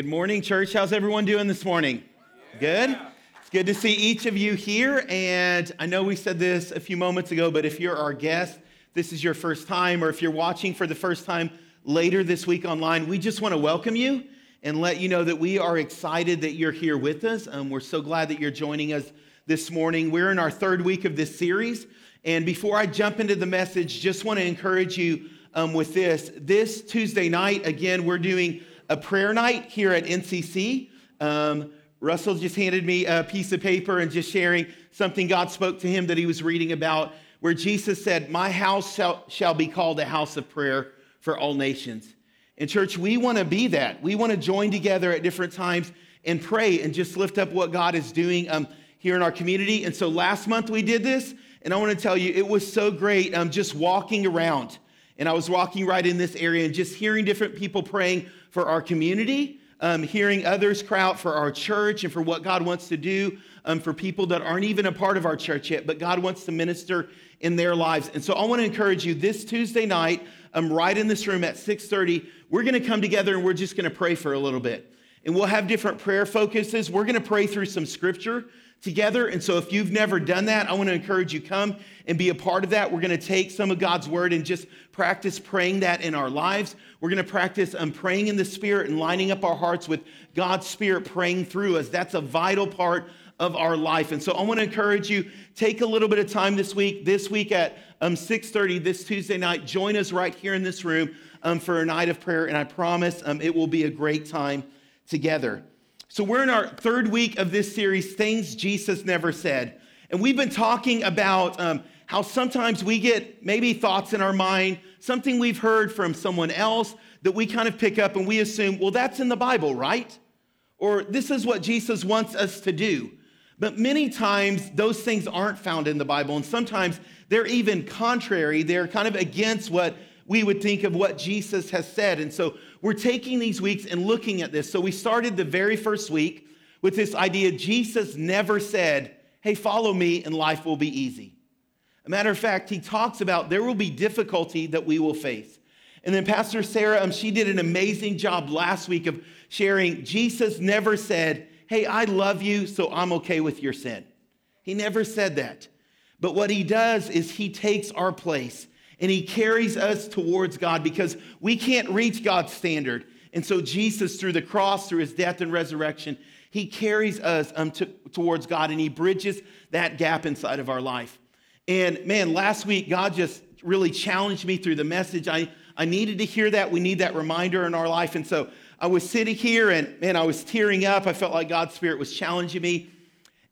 Good morning, church. How's everyone doing this morning? Good? It's good to see each of you here. And I know we said this a few moments ago, but if you're our guest, this is your first time, or if you're watching for the first time later this week online, we just want to welcome you and let you know that we are excited that you're here with us. Um, we're so glad that you're joining us this morning. We're in our third week of this series. And before I jump into the message, just want to encourage you um, with this. This Tuesday night, again, we're doing a prayer night here at NCC. Um, Russell just handed me a piece of paper and just sharing something God spoke to him that he was reading about, where Jesus said, My house shall, shall be called a house of prayer for all nations. And, church, we want to be that. We want to join together at different times and pray and just lift up what God is doing um, here in our community. And so last month we did this, and I want to tell you, it was so great um, just walking around. And I was walking right in this area and just hearing different people praying for our community, um, hearing others cry out for our church and for what God wants to do um, for people that aren't even a part of our church yet, but God wants to minister in their lives. And so I want to encourage you this Tuesday night, um, right in this room at 6:30, we're going to come together and we're just going to pray for a little bit. And we'll have different prayer focuses. We're going to pray through some scripture together. And so if you've never done that, I want to encourage you come and be a part of that. We're going to take some of God's word and just practice praying that in our lives. We're going to practice um, praying in the spirit and lining up our hearts with God's spirit praying through us. That's a vital part of our life. And so I want to encourage you, take a little bit of time this week, this week at um, 6.30, this Tuesday night, join us right here in this room um, for a night of prayer. And I promise um, it will be a great time together. So, we're in our third week of this series, Things Jesus Never Said. And we've been talking about um, how sometimes we get maybe thoughts in our mind, something we've heard from someone else that we kind of pick up and we assume, well, that's in the Bible, right? Or this is what Jesus wants us to do. But many times those things aren't found in the Bible. And sometimes they're even contrary, they're kind of against what we would think of what Jesus has said. And so we're taking these weeks and looking at this. So we started the very first week with this idea Jesus never said, Hey, follow me and life will be easy. A matter of fact, he talks about there will be difficulty that we will face. And then Pastor Sarah, um, she did an amazing job last week of sharing Jesus never said, Hey, I love you, so I'm okay with your sin. He never said that. But what he does is he takes our place and he carries us towards God because we can't reach God's standard. And so, Jesus, through the cross, through his death and resurrection, he carries us um, to, towards God and he bridges that gap inside of our life. And man, last week, God just really challenged me through the message. I, I needed to hear that. We need that reminder in our life. And so, I was sitting here and man, I was tearing up. I felt like God's Spirit was challenging me.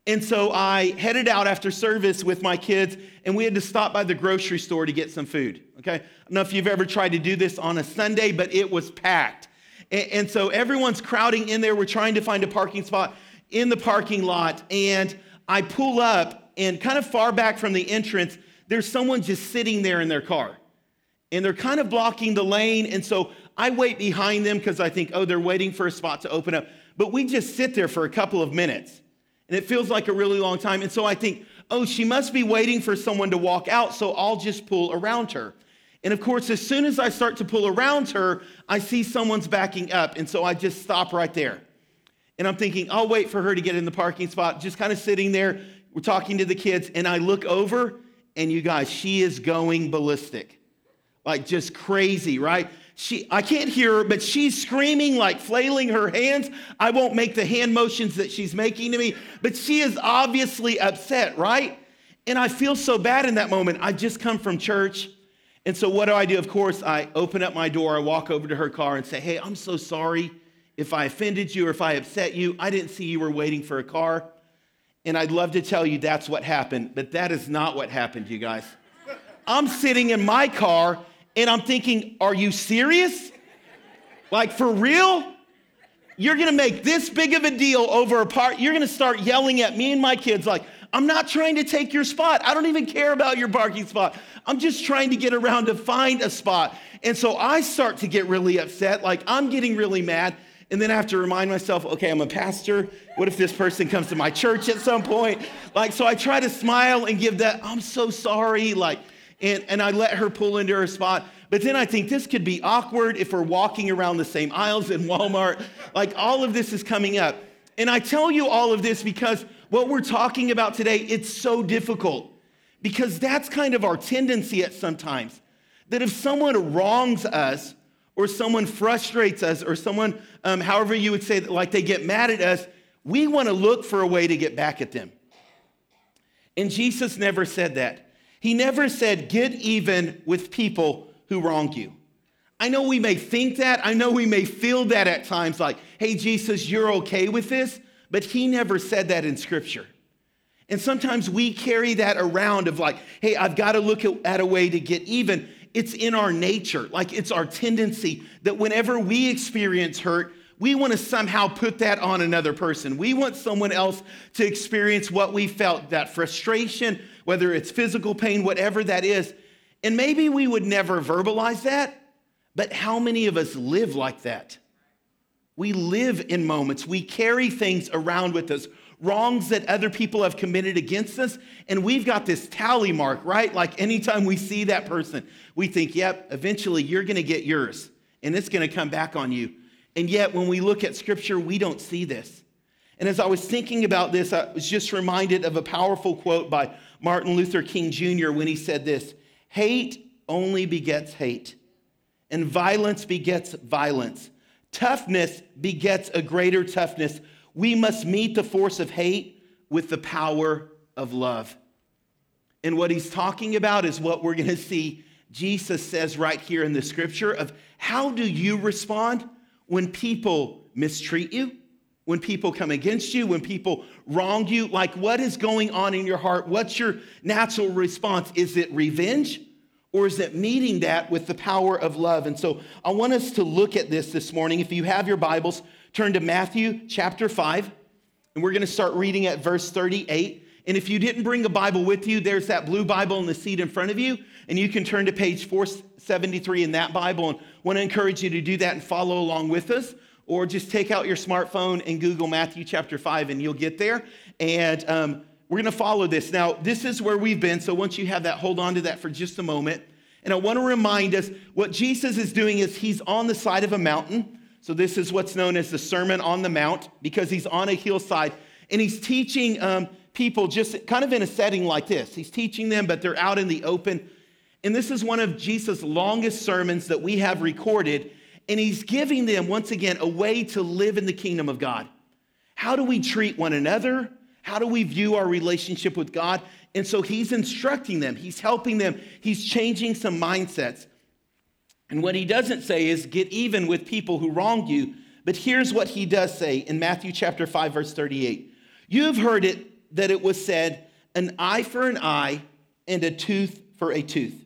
And so I headed out after service with my kids, and we had to stop by the grocery store to get some food. Okay? I don't know if you've ever tried to do this on a Sunday, but it was packed. And, and so everyone's crowding in there. We're trying to find a parking spot in the parking lot, and I pull up, and kind of far back from the entrance, there's someone just sitting there in their car. And they're kind of blocking the lane. And so I wait behind them because I think, oh, they're waiting for a spot to open up. But we just sit there for a couple of minutes and it feels like a really long time. And so I think, oh, she must be waiting for someone to walk out, so I'll just pull around her. And of course, as soon as I start to pull around her, I see someone's backing up. And so I just stop right there. And I'm thinking, I'll wait for her to get in the parking spot, just kind of sitting there. We're talking to the kids. And I look over, and you guys, she is going ballistic. Like just crazy, right? She i can't hear her but she's screaming like flailing her hands. I won't make the hand motions that she's making to me. But she is obviously upset right? And i feel so bad in that moment. I just come from church. And so what do i do? Of course i open up my door. I walk over to her car and say hey i'm so sorry if i offended you or if i upset you. I didn't see you were waiting for a car. And i'd love to tell you that's what happened but that is not what happened you guys. I'm sitting in my car and I'm thinking, are you serious? Like, for real? You're gonna make this big of a deal over a part. You're gonna start yelling at me and my kids, like, I'm not trying to take your spot. I don't even care about your parking spot. I'm just trying to get around to find a spot. And so I start to get really upset, like, I'm getting really mad. And then I have to remind myself, okay, I'm a pastor. What if this person comes to my church at some point? Like, so I try to smile and give that, I'm so sorry. Like, and, and I let her pull into her spot. But then I think this could be awkward if we're walking around the same aisles in Walmart. Like all of this is coming up. And I tell you all of this because what we're talking about today, it's so difficult. Because that's kind of our tendency at sometimes. That if someone wrongs us, or someone frustrates us, or someone, um, however you would say, like they get mad at us, we want to look for a way to get back at them. And Jesus never said that. He never said, get even with people who wronged you. I know we may think that. I know we may feel that at times, like, hey, Jesus, you're okay with this. But he never said that in scripture. And sometimes we carry that around of like, hey, I've got to look at a way to get even. It's in our nature, like it's our tendency that whenever we experience hurt, we want to somehow put that on another person. We want someone else to experience what we felt that frustration, whether it's physical pain, whatever that is. And maybe we would never verbalize that, but how many of us live like that? We live in moments, we carry things around with us wrongs that other people have committed against us. And we've got this tally mark, right? Like anytime we see that person, we think, yep, eventually you're going to get yours and it's going to come back on you. And yet, when we look at scripture, we don't see this. And as I was thinking about this, I was just reminded of a powerful quote by Martin Luther King Jr. when he said this Hate only begets hate, and violence begets violence. Toughness begets a greater toughness we must meet the force of hate with the power of love. And what he's talking about is what we're going to see Jesus says right here in the scripture of how do you respond when people mistreat you? When people come against you, when people wrong you, like what is going on in your heart? What's your natural response? Is it revenge or is it meeting that with the power of love? And so I want us to look at this this morning. If you have your Bibles, turn to Matthew chapter 5, and we're going to start reading at verse 38. And if you didn't bring a Bible with you, there's that blue Bible in the seat in front of you, and you can turn to page 473 in that Bible. And want to encourage you to do that and follow along with us, or just take out your smartphone and Google Matthew chapter 5, and you'll get there. And um, we're going to follow this. Now, this is where we've been, so once you have that, hold on to that for just a moment. And I want to remind us what Jesus is doing is he's on the side of a mountain. So, this is what's known as the Sermon on the Mount because he's on a hillside and he's teaching um, people just kind of in a setting like this. He's teaching them, but they're out in the open. And this is one of Jesus' longest sermons that we have recorded. And he's giving them, once again, a way to live in the kingdom of God. How do we treat one another? How do we view our relationship with God? And so he's instructing them, he's helping them, he's changing some mindsets. And what he doesn't say is get even with people who wronged you. But here's what he does say in Matthew chapter 5 verse 38. You have heard it that it was said, an eye for an eye and a tooth for a tooth.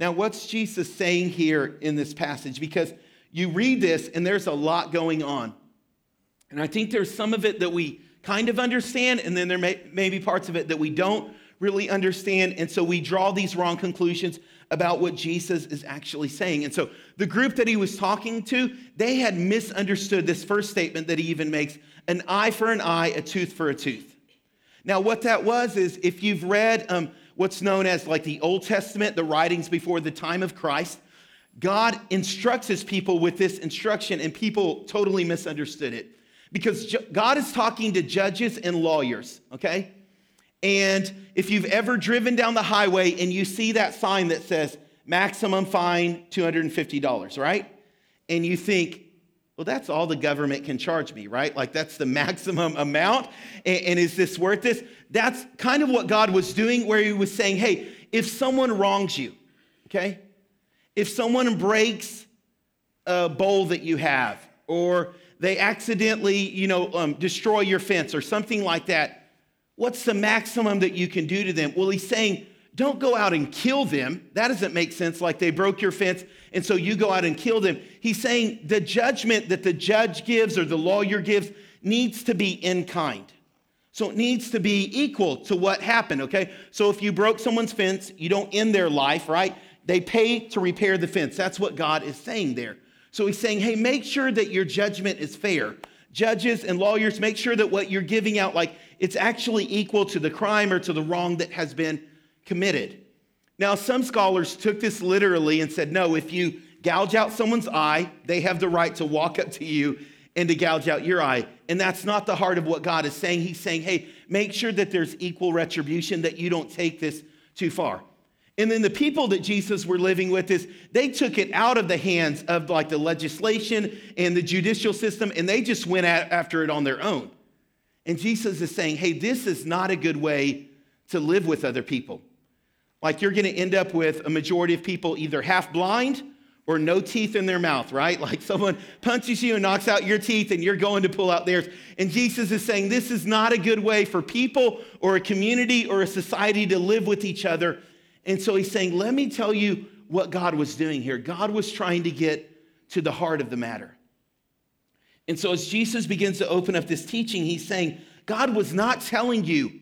Now, what's Jesus saying here in this passage? Because you read this, and there's a lot going on. And I think there's some of it that we kind of understand, and then there may, may be parts of it that we don't really understand. And so we draw these wrong conclusions about what Jesus is actually saying. And so the group that he was talking to, they had misunderstood this first statement that he even makes an eye for an eye, a tooth for a tooth. Now, what that was is if you've read um, what's known as like the Old Testament, the writings before the time of Christ, God instructs his people with this instruction, and people totally misunderstood it. Because God is talking to judges and lawyers, okay? And if you've ever driven down the highway and you see that sign that says maximum fine $250, right? And you think, well, that's all the government can charge me, right? Like that's the maximum amount. And, is this worth this? That's kind of what God was doing, where He was saying, hey, if someone wrongs you, okay? If someone breaks a bowl that you have, or they accidentally, you know, um, destroy your fence or something like that, What's the maximum that you can do to them? Well, he's saying, don't go out and kill them. That doesn't make sense. Like they broke your fence, and so you go out and kill them. He's saying the judgment that the judge gives or the lawyer gives needs to be in kind. So it needs to be equal to what happened, okay? So if you broke someone's fence, you don't end their life, right? They pay to repair the fence. That's what God is saying there. So he's saying, hey, make sure that your judgment is fair. Judges and lawyers, make sure that what you're giving out, like it's actually equal to the crime or to the wrong that has been committed. Now, some scholars took this literally and said, no, if you gouge out someone's eye, they have the right to walk up to you and to gouge out your eye. And that's not the heart of what God is saying. He's saying, hey, make sure that there's equal retribution, that you don't take this too far. And then the people that Jesus were living with is they took it out of the hands of like the legislation and the judicial system and they just went after it on their own. And Jesus is saying, hey, this is not a good way to live with other people. Like you're going to end up with a majority of people either half blind or no teeth in their mouth, right? Like someone punches you and knocks out your teeth and you're going to pull out theirs. And Jesus is saying this is not a good way for people or a community or a society to live with each other. And so he's saying, let me tell you what God was doing here. God was trying to get to the heart of the matter. And so as Jesus begins to open up this teaching, he's saying, God was not telling you,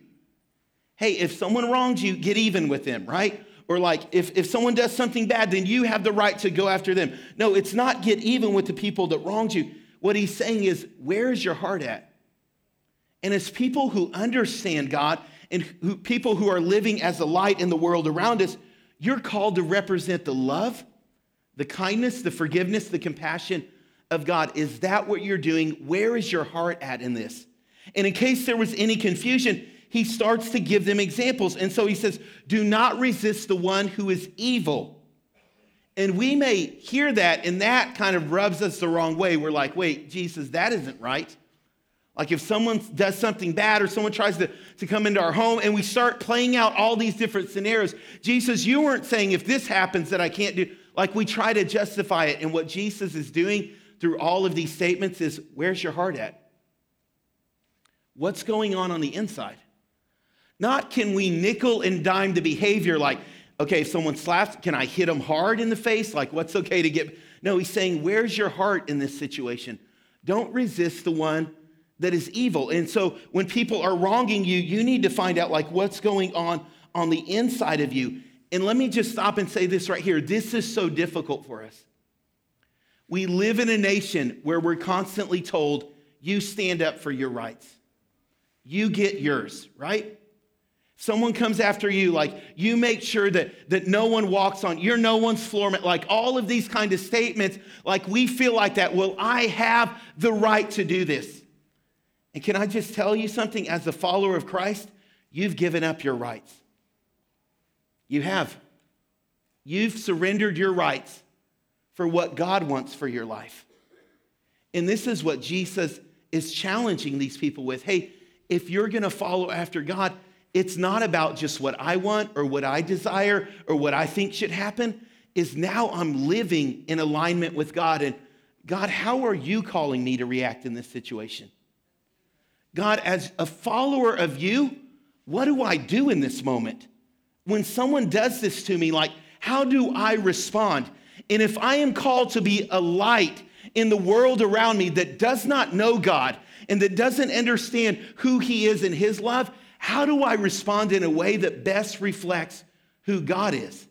hey, if someone wrongs you, get even with them, right? Or like if, if someone does something bad, then you have the right to go after them. No, it's not get even with the people that wronged you. What he's saying is, where is your heart at? And as people who understand God and who, people who are living as a light in the world around us, you're called to represent the love, the kindness, the forgiveness, the compassion of God. Is that what you're doing? Where is your heart at in this? And in case there was any confusion, he starts to give them examples. And so he says, Do not resist the one who is evil. And we may hear that, and that kind of rubs us the wrong way. We're like, Wait, Jesus, that isn't right. Like if someone does something bad or someone tries to, to come into our home and we start playing out all these different scenarios, Jesus, you weren't saying if this happens that I can't do, like we try to justify it. And what Jesus is doing through all of these statements is where's your heart at? What's going on on the inside? Not can we nickel and dime the behavior like, okay, if someone slaps, can I hit them hard in the face? Like, what's okay to get? No, he's saying, where's your heart in this situation? Don't resist the one that is evil. And so when people are wronging you, you need to find out like what's going on on the inside of you. And let me just stop and say this right here. This is so difficult for us. We live in a nation where we're constantly told, you stand up for your rights. You get yours, right? Someone comes after you, like you make sure that, that no one walks on, you're no one's floor like all of these kind of statements, like we feel like that. Well, I have the right to do this. And can I just tell you something? As a follower of Christ, you've given up your rights. You have. You've surrendered your rights for what God wants for your life. And this is what Jesus is challenging these people with. Hey, if you're going to follow after God, it's not about just what I want or what I desire or what I think should happen. Is now I'm living in alignment with God. And God, how are you calling me to react in this situation? God, as a follower of you, what do I do in this moment? When someone does this to me, like, how do I respond? And if I am called to be a light in the world around me that does not know God and that doesn't understand who He is in His love, how do I respond in a way that best reflects who God is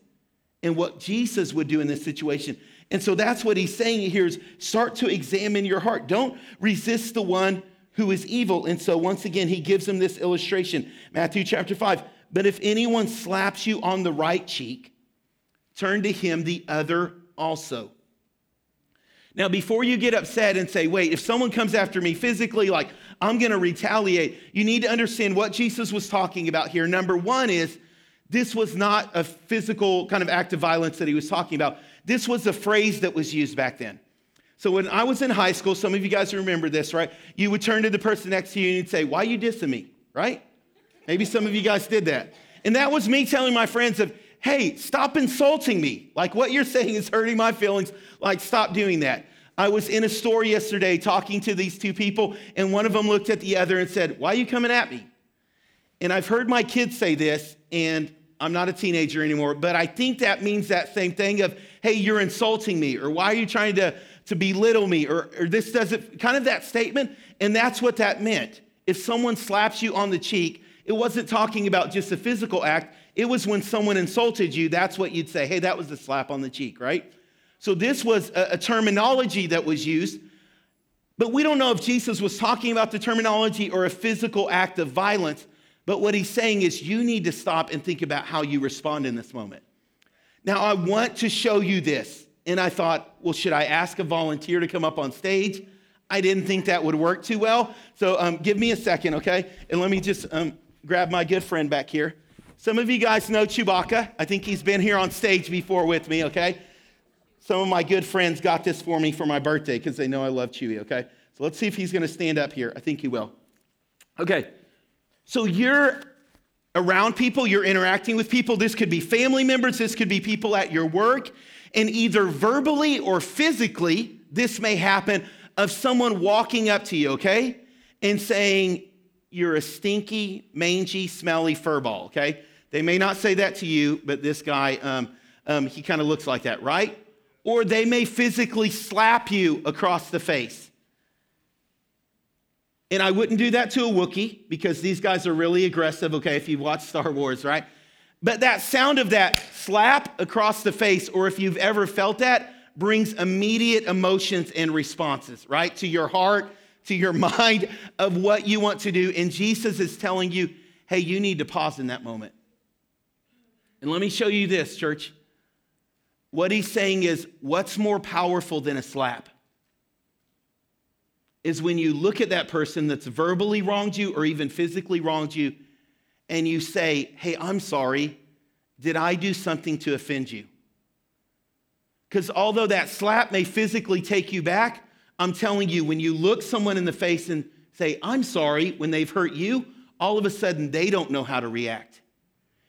and what Jesus would do in this situation? And so that's what he's saying here is start to examine your heart. Don't resist the one who is evil. And so once again, he gives them this illustration. Matthew chapter 5. But if anyone slaps you on the right cheek, turn to him the other also. Now, before you get upset and say, wait, if someone comes after me physically, like I'm going to retaliate, you need to understand what Jesus was talking about here. Number one is this was not a physical kind of act of violence that he was talking about. This was a phrase that was used back then. So when I was in high school, some of you guys remember this, right? You would turn to the person next to you and you'd say, Why you dissing me? Right? Maybe some of you guys did that. And that was me telling my friends of, hey, stop insulting me. Like what you're saying is hurting my feelings. Like, stop doing that. I was in a store yesterday talking to these two people, and one of them looked at the other and said, Why are you coming at me? And I've heard my kids say this, and I'm not a teenager anymore, but I think that means that same thing of, hey, you're insulting me, or why are you trying to, to belittle me, or, or this doesn't, kind of that statement. And that's what that meant. If someone slaps you on the cheek, it wasn't talking about just a physical act, it was when someone insulted you, that's what you'd say, hey, that was a slap on the cheek, right? So this was a, a terminology that was used. But we don't know if Jesus was talking about the terminology or a physical act of violence. But what he's saying is you need to stop and think about how you respond in this moment. Now, I want to show you this. And I thought, well, should I ask a volunteer to come up on stage? I didn't think that would work too well. So um, give me a second, okay? And let me just um, grab my good friend back here. Some of you guys know Chewbacca. I think he's been here on stage before with me, okay? Some of my good friends got this for me for my birthday because they know I love Chewie, okay? So let's see if he's gonna stand up here. I think he will. Okay, so you're around people, you're interacting with people. This could be family members, this could be people at your work, and either verbally or physically, this may happen of someone walking up to you, okay, and saying, You're a stinky, mangy, smelly furball, okay? They may not say that to you, but this guy, um, um, he kind of looks like that, right? Or they may physically slap you across the face. And I wouldn't do that to a Wookiee because these guys are really aggressive, okay, if you've watched Star Wars, right? But that sound of that slap across the face, or if you've ever felt that, brings immediate emotions and responses, right? To your heart, to your mind of what you want to do. And Jesus is telling you, hey, you need to pause in that moment. And let me show you this, church. What he's saying is, what's more powerful than a slap? Is when you look at that person that's verbally wronged you or even physically wronged you, and you say, Hey, I'm sorry. Did I do something to offend you? Because although that slap may physically take you back, I'm telling you, when you look someone in the face and say, I'm sorry, when they've hurt you, all of a sudden they don't know how to react.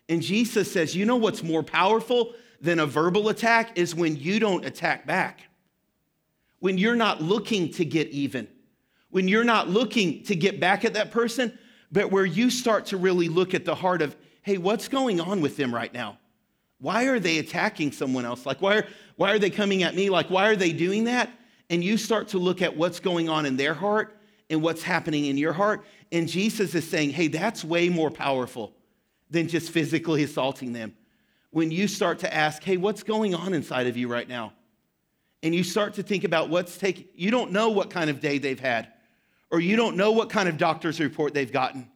And Jesus says, you know what's more powerful than a verbal attack is when you don't attack back. When you're not looking to get even. When you're not looking to get back at that person, but where you start to really look at the heart of, hey, what's going on with them right now? Why are they attacking someone else? Like, why are, why are they coming at me? Like, why are they doing that? And you start to look at what's going on in their heart and what's happening in your heart. And Jesus is saying, hey, that's way more powerful than just physically assaulting them. When you start to ask, hey, what's going on inside of you right now? And you start to think about what's taking, you don't know what kind of day they've had, or you don't know what kind of doctor's report they've gotten,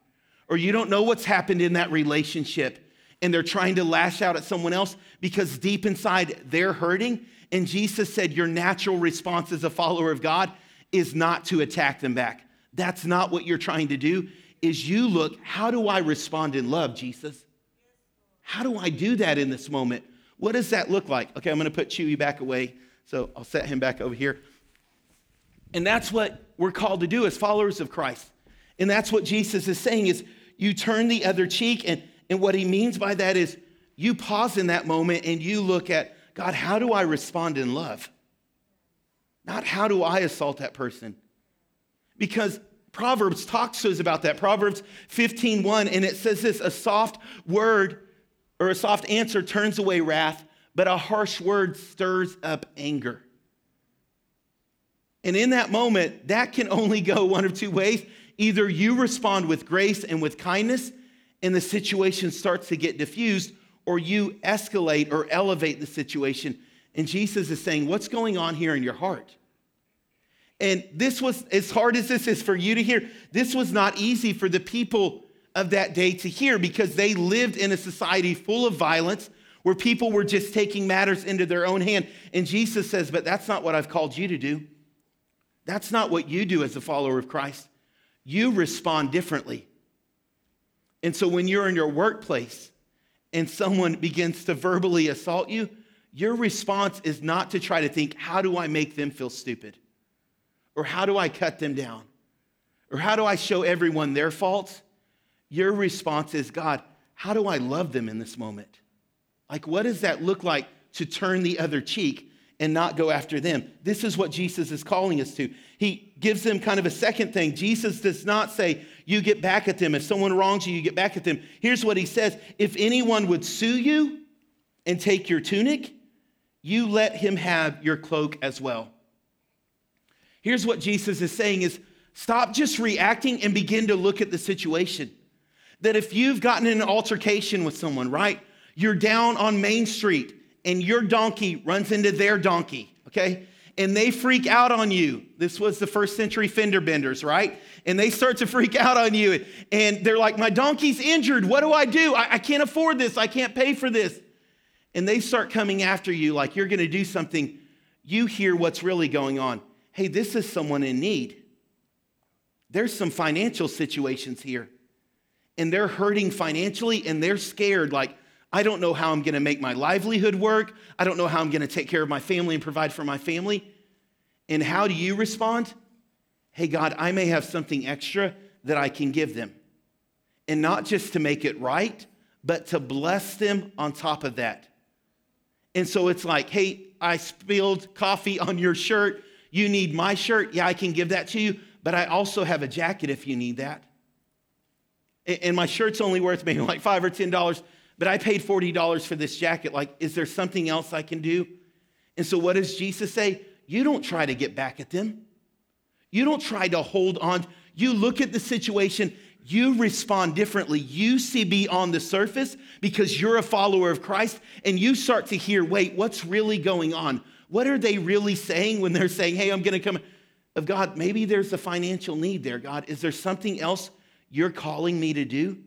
or you don't know what's happened in that relationship. And they're trying to lash out at someone else because deep inside they're hurting. And Jesus said, Your natural response as a follower of God is not to attack them back. That's not what you're trying to do is you look, how do I respond in love, Jesus? How do I do that in this moment? What does that look like? Okay, I'm going to put Chewie back away. So I'll set him back over here. And that's what we're called to do as followers of Christ. And that's what Jesus is saying is you turn the other cheek and and what he means by that is you pause in that moment and you look at God, how do I respond in love? Not how do I assault that person? Because Proverbs talks to us about that. Proverbs 15:1 and it says this, a soft word or a soft answer turns away wrath, but a harsh word stirs up anger. And in that moment, that can only go one of two ways. Either you respond with grace and with kindness, and the situation starts to get diffused, or you escalate or elevate the situation. And Jesus is saying, What's going on here in your heart? And this was, as hard as this is for you to hear, this was not easy for the people of that day to hear because they lived in a society full of violence where people were just taking matters into their own hand. And Jesus says, But that's not what I've called you to do. That's not what you do as a follower of Christ. You respond differently. And so when you're in your workplace and someone begins to verbally assault you, your response is not to try to think, how do I make them feel stupid? Or how do I cut them down? Or how do I show everyone their faults? Your response is, God, how do I love them in this moment? Like, what does that look like to turn the other cheek and not go after them? This is what Jesus is calling us to. He gives them kind of a second thing. Jesus does not say, you get back at them. If someone wrongs you, you get back at them. Here's what he says If anyone would sue you and take your tunic, you let him have your cloak as well. Here's what Jesus is saying is stop just reacting and begin to look at the situation. That if you've gotten in an altercation with someone, right? You're down on Main Street and your donkey runs into their donkey, okay? And they freak out on you. This was the first century fender benders, right? And they start to freak out on you. And they're like, My donkey's injured. What do I do? I, I can't afford this. I can't pay for this. And they start coming after you like you're going to do something. You hear what's really going on. Hey, this is someone in need. There's some financial situations here. And they're hurting financially and they're scared like, I don't know how I'm to make my livelihood work. I don't know how I'm to take care of my family and provide for my family. And how do you respond? Hey, God, I may have something extra that I can give them. And not just to make it right, but to bless them on top of that. And so it's like, hey, I spilled coffee on your shirt. You need my shirt. Yeah, I can give that to you. But I also have a jacket if you need that. And my shirt's only worth maybe like five or ten dollars but I paid $40 for this jacket. Like, is there something else I can do? And so, what does Jesus say? You don't try to get back at them. You don't try to hold on. You look at the situation, you respond differently. You see beyond the surface because you're a follower of Christ, and you start to hear wait, what's really going on? What are they really saying when they're saying, hey, I'm going to come? Of God, maybe there's a financial need there, God. Is there something else you're calling me to do?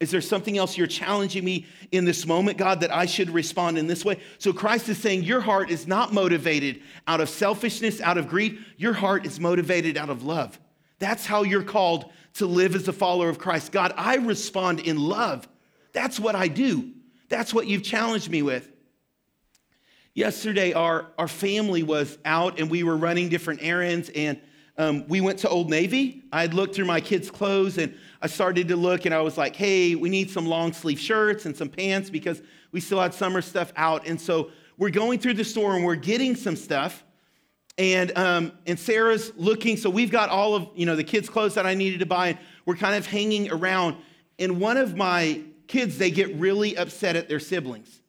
Is there something else you're challenging me in this moment, God, that I should respond in this way? So Christ is saying your heart is not motivated out of selfishness, out of greed. Your heart is motivated out of love. That's how you're called to live as a follower of Christ. God, I respond in love. That's what I do. That's what you've challenged me with. Yesterday, our, our family was out and we were running different errands, and um, we went to Old Navy. I looked through my kids' clothes and I started to look and I was like, hey, we need some long sleeve shirts and some pants because we still had summer stuff out. And so we're going through the store and we're getting some stuff. And, um, and Sarah's looking, so we've got all of you know the kids' clothes that I needed to buy. And we're kind of hanging around. And one of my kids, they get really upset at their siblings.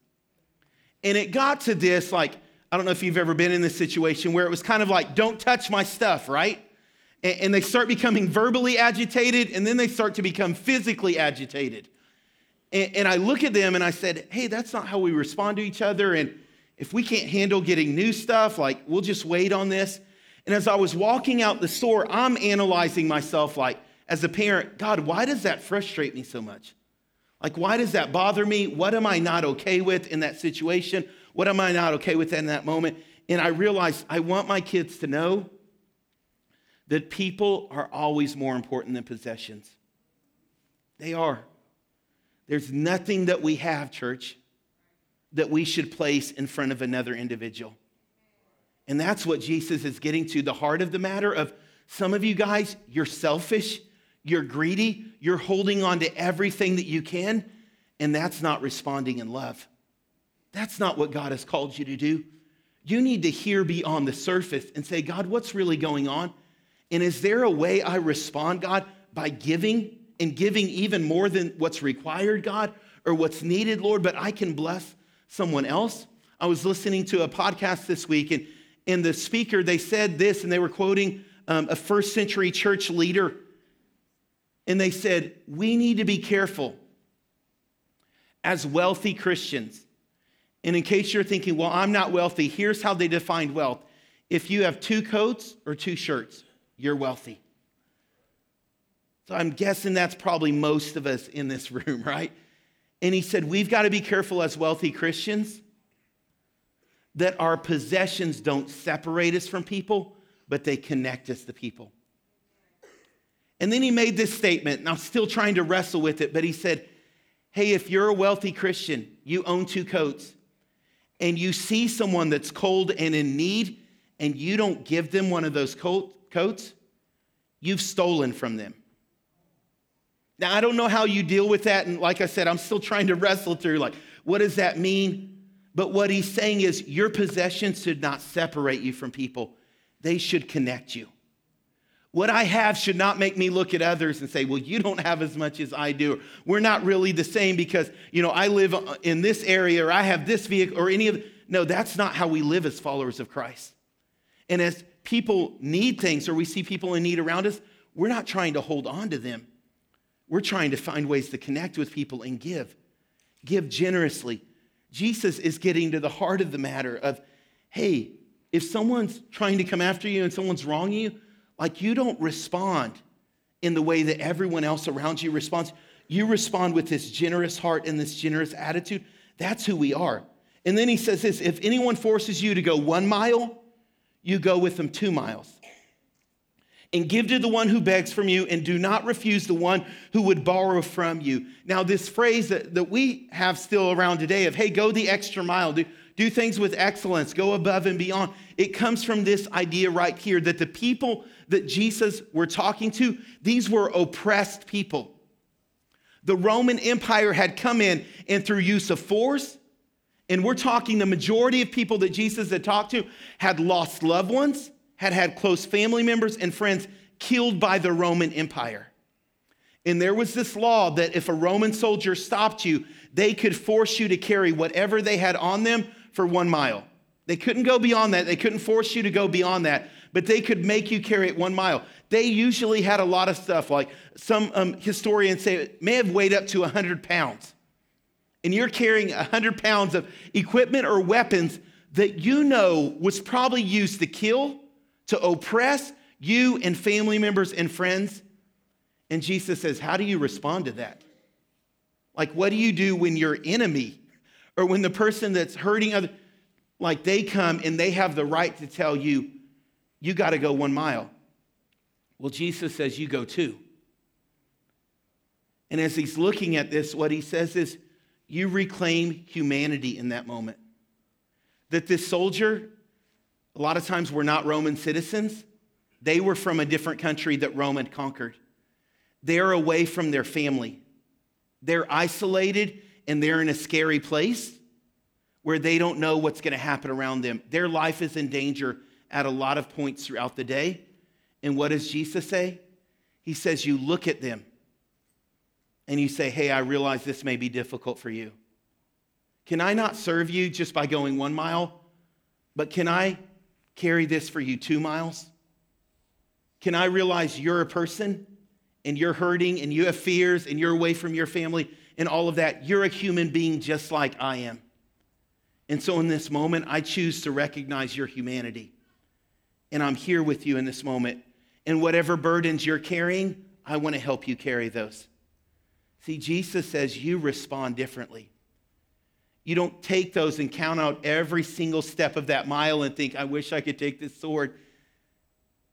And it got to this, like, I don't know if you've ever been in this situation where it was kind of like, don't touch my stuff, right? and they start becoming verbally agitated, and then they start to become physically agitated. And I look at them and I said, hey, that's not how we respond to each other. And if we can't handle getting new stuff, like we'll just wait on this. And as I was walking out the store, I'm analyzing myself like, as a parent, God, why does that frustrate me so much? Like, why does that bother me? What am I not okay with in that situation? What am I not okay with in that moment? And I realized I want my kids to know that people are always more important than possessions. They are. There's nothing that we have, church, that we should place in front of another individual. And that's what Jesus is getting to the heart of the matter of some of you guys, you're selfish, you're greedy, you're holding on to everything that you can, and that's not responding in love. That's not what God has called you to do. You need to hear beyond the surface and say, God, what's really going on? And is there a way I respond, God, by giving and giving even more than what's required, God, or what's needed, Lord, but I can bless someone else? I was listening to a podcast this week, and, and the speaker, they said this, and they were quoting um, a first century church leader. And they said, We need to be careful as wealthy Christians. And in case you're thinking, well, I'm not wealthy, here's how they defined wealth. If you have two coats or two shirts, you're wealthy. So I'm guessing that's probably most of us in this room, right? And he said, We've got to be careful as wealthy Christians that our possessions don't separate us from people, but they connect us to people. And then he made this statement, and I'm still trying to wrestle with it, but he said, Hey, if you're a wealthy Christian, you own two coats, and you see someone that's cold and in need, and you don't give them one of those coat, coats, you've stolen from them. Now, I don't know how you deal with that. And like I said, I'm still trying to wrestle through, like, what does that mean? But what he's saying is your possessions should not separate you from people, they should connect you. What I have should not make me look at others and say, well, you don't have as much as I do. We're not really the same because, you know, I live in this area or I have this vehicle or any of No, that's not how we live as followers of Christ. And as people need things or we see people in need around us, we're not trying to hold on to them. We're trying to find ways to connect with people and give. Give generously. Jesus is getting to the heart of the matter of, hey, if someone's trying to come after you and someone's wronging you, like you don't respond in the way that everyone else around you responds. You respond with this generous heart and this generous attitude. That's who we are. And then he says this if anyone forces you to go one mile, you go with them two miles. And give to the one who begs from you, and do not refuse the one who would borrow from you. Now, this phrase that, that we have still around today of, hey, go the extra mile, do, do things with excellence, go above and beyond, it comes from this idea right here that the people that Jesus were talking to, these were oppressed people. The Roman Empire had come in and through use of force, and we're talking the majority of people that Jesus had talked to had lost loved ones, had had close family members and friends killed by the Roman Empire. And there was this law that if a Roman soldier stopped you, they could force you to carry whatever they had on them for one mile. They couldn't go beyond that. They couldn't force you to go beyond that but they could make you carry it one mile. They usually had a lot of stuff, like some um, historians say it may have weighed up to 100 pounds. And you're carrying 100 pounds of equipment or weapons that you know was probably used to kill, to oppress you and family members and friends. And Jesus says, How do you respond to that? Like, what do you do when your enemy or when the person that's hurting other, like they come and they have the right to tell you, you got to go one mile. Well, Jesus says, You go two. And as he's looking at this, what he says is, You reclaim humanity in that moment. That this soldier, a lot of times were not Roman citizens, they were from a different country that Rome had conquered. They're away from their family, they're isolated, and they're in a scary place where they don't know what's going to happen around them. Their life is in danger at a lot of points throughout the day. And what does Jesus say? He says, You look at them and you say, Hey, I realize this may be difficult for you. Can I not serve you just by going one mile? But can I carry this for you two miles? Can I realize you're a person and you're hurting and you have fears and you're away from your family and all of that? You're a human being just like I am. And so in this moment, I choose to recognize your humanity and I'm here with you in this moment. And whatever burdens you're carrying, I want to help you carry those. See, Jesus says you respond differently. You don't take those and count out every single step of that mile and think, I wish I could take this sword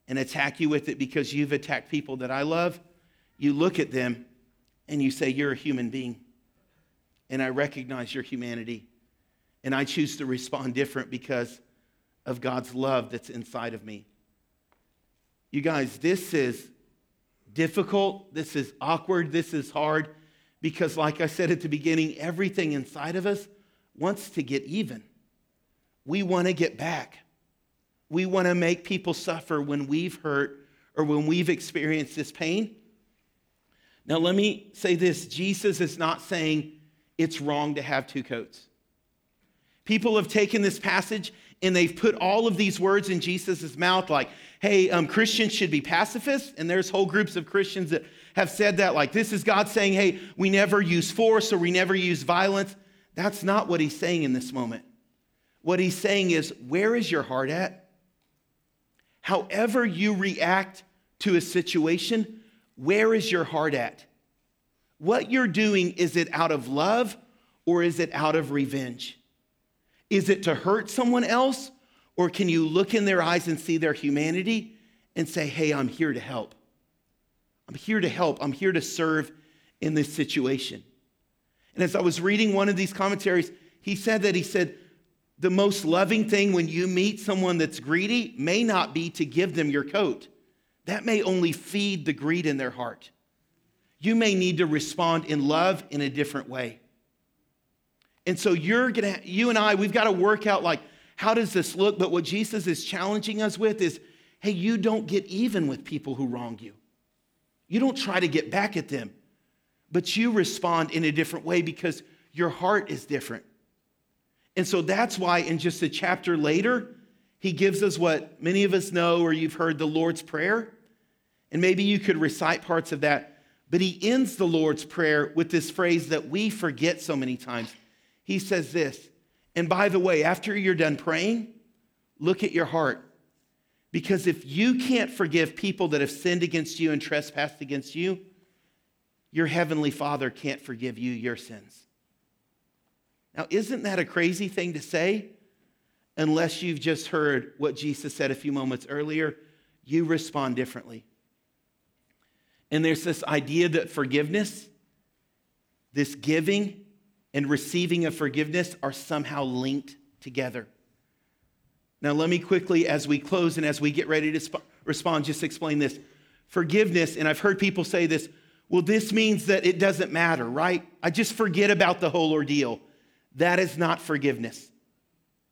and attack you with it because you've attacked people that I love. You look at them and you say, You're a human being. And I recognize your humanity. And I choose to respond different because of God's love that's inside of me. You guys, this is difficult. This is awkward. This is hard because, like I said at the beginning, everything inside of us wants to get even. We want to get back. We want to make people suffer when we've hurt or when we've experienced this pain. Now, let me say this Jesus is not saying it's wrong to have two coats. People have taken this passage and they've put all of these words in Jesus' mouth, like, hey, um, Christians should be pacifists. And there's whole groups of Christians that have said that, like, this is God saying, hey, we never use force or we never use violence. That's not what he's saying in this moment. What he's saying is, where is your heart at? However, you react to a situation, where is your heart at? What you're doing, is it out of love or is it out of revenge? Is it to hurt someone else? Or can you look in their eyes and see their humanity and say, hey, I'm here to help? I'm here to help. I'm here to serve in this situation. And as I was reading one of these commentaries, he said that he said, the most loving thing when you meet someone that's greedy may not be to give them your coat. That may only feed the greed in their heart. You may need to respond in love in a different way. And so you're gonna, you and I, we've got to work out like, how does this look? But what Jesus is challenging us with is, hey, you don't get even with people who wrong you. You don't try to get back at them, but you respond in a different way because your heart is different. And so that's why, in just a chapter later, he gives us what many of us know or you've heard the Lord's Prayer. And maybe you could recite parts of that. But he ends the Lord's Prayer with this phrase that we forget so many times. He says this, and by the way, after you're done praying, look at your heart. Because if you can't forgive people that have sinned against you and trespassed against you, your heavenly Father can't forgive you your sins. Now, isn't that a crazy thing to say? Unless you've just heard what Jesus said a few moments earlier, you respond differently. And there's this idea that forgiveness, this giving and receiving of forgiveness are somehow linked together. Now, let me quickly, as we close and as we get ready to sp- respond, just explain this. Forgiveness, and I've heard people say this, well, this means that it doesn't matter, right? I just forget about the whole ordeal. That is not forgiveness.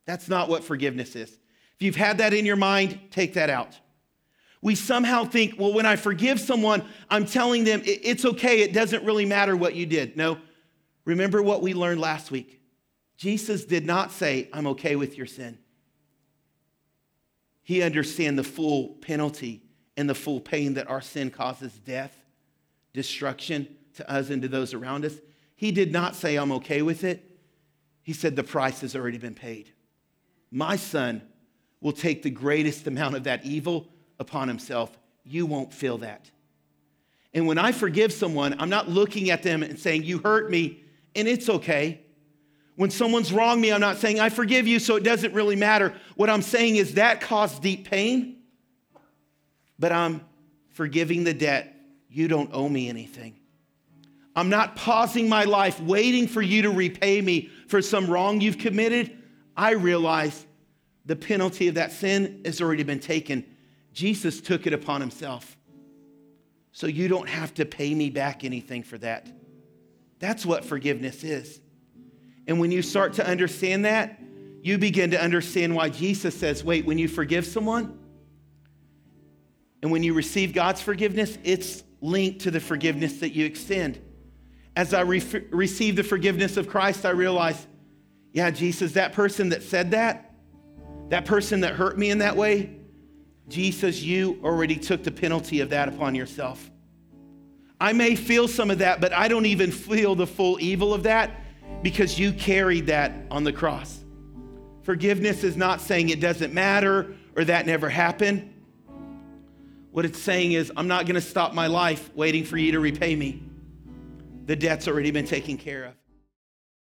That's not what forgiveness is. If you've had that in your mind, take that out. We somehow think, well, when I forgive someone, I'm telling them it's okay, it doesn't really matter what you did. No, remember what we learned last week. Jesus did not say, I'm okay with your sin. He understands the full penalty and the full pain that our sin causes death, destruction to us and to those around us. He did not say, I'm okay with it. He said, the price has already been paid. My son will take the greatest amount of that evil upon himself. You won't feel that. And when I forgive someone, I'm not looking at them and saying, You hurt me, and it's okay. When someone's wronged me, I'm not saying, I forgive you, so it doesn't really matter. What I'm saying is that caused deep pain, but I'm forgiving the debt. You don't owe me anything. I'm not pausing my life waiting for you to repay me for some wrong you've committed. I realize the penalty of that sin has already been taken. Jesus took it upon himself. So you don't have to pay me back anything for that. That's what forgiveness is. And when you start to understand that, you begin to understand why Jesus says, wait, when you forgive someone and when you receive God's forgiveness, it's linked to the forgiveness that you extend. As I re- receive the forgiveness of Christ, I realize, yeah, Jesus, that person that said that, that person that hurt me in that way, Jesus, you already took the penalty of that upon yourself. I may feel some of that, but I don't even feel the full evil of that because you carried that on the cross. Forgiveness is not saying it doesn't matter or that never happened. What it's saying is, I'm not going to stop my life waiting for you to repay me. The debt's already been taken care of.